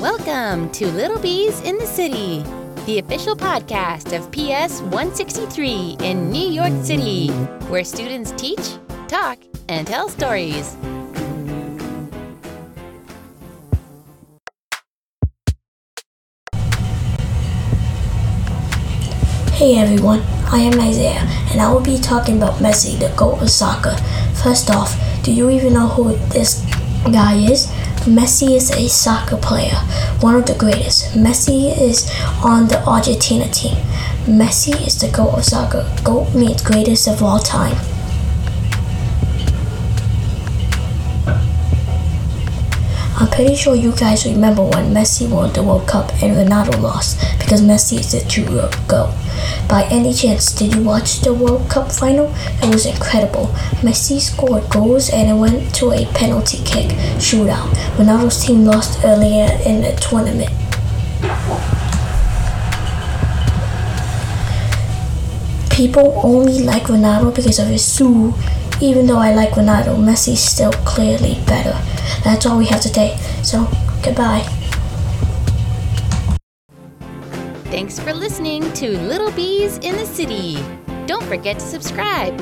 Welcome to Little Bees in the City, the official podcast of PS 163 in New York City, where students teach, talk, and tell stories. Hey everyone, I am Nizeah, and I will be talking about Messi, the GOAT of soccer. First off, do you even know who this guy is? Messi is a soccer player, one of the greatest. Messi is on the Argentina team. Messi is the GOAT of soccer. GOAT means greatest of all time. I'm pretty sure you guys remember when Messi won the World Cup and Ronaldo lost because Messi is the true GOAT. By any chance, did you watch the World Cup final? It was incredible. Messi scored goals and it went to a penalty kick shootout. Ronaldo's team lost earlier in the tournament. People only like Ronaldo because of his Siu. Even though I like Ronaldo, Messi's still clearly better. That's all we have today. So, goodbye. Thanks for listening to Little Bees in the City. Don't forget to subscribe.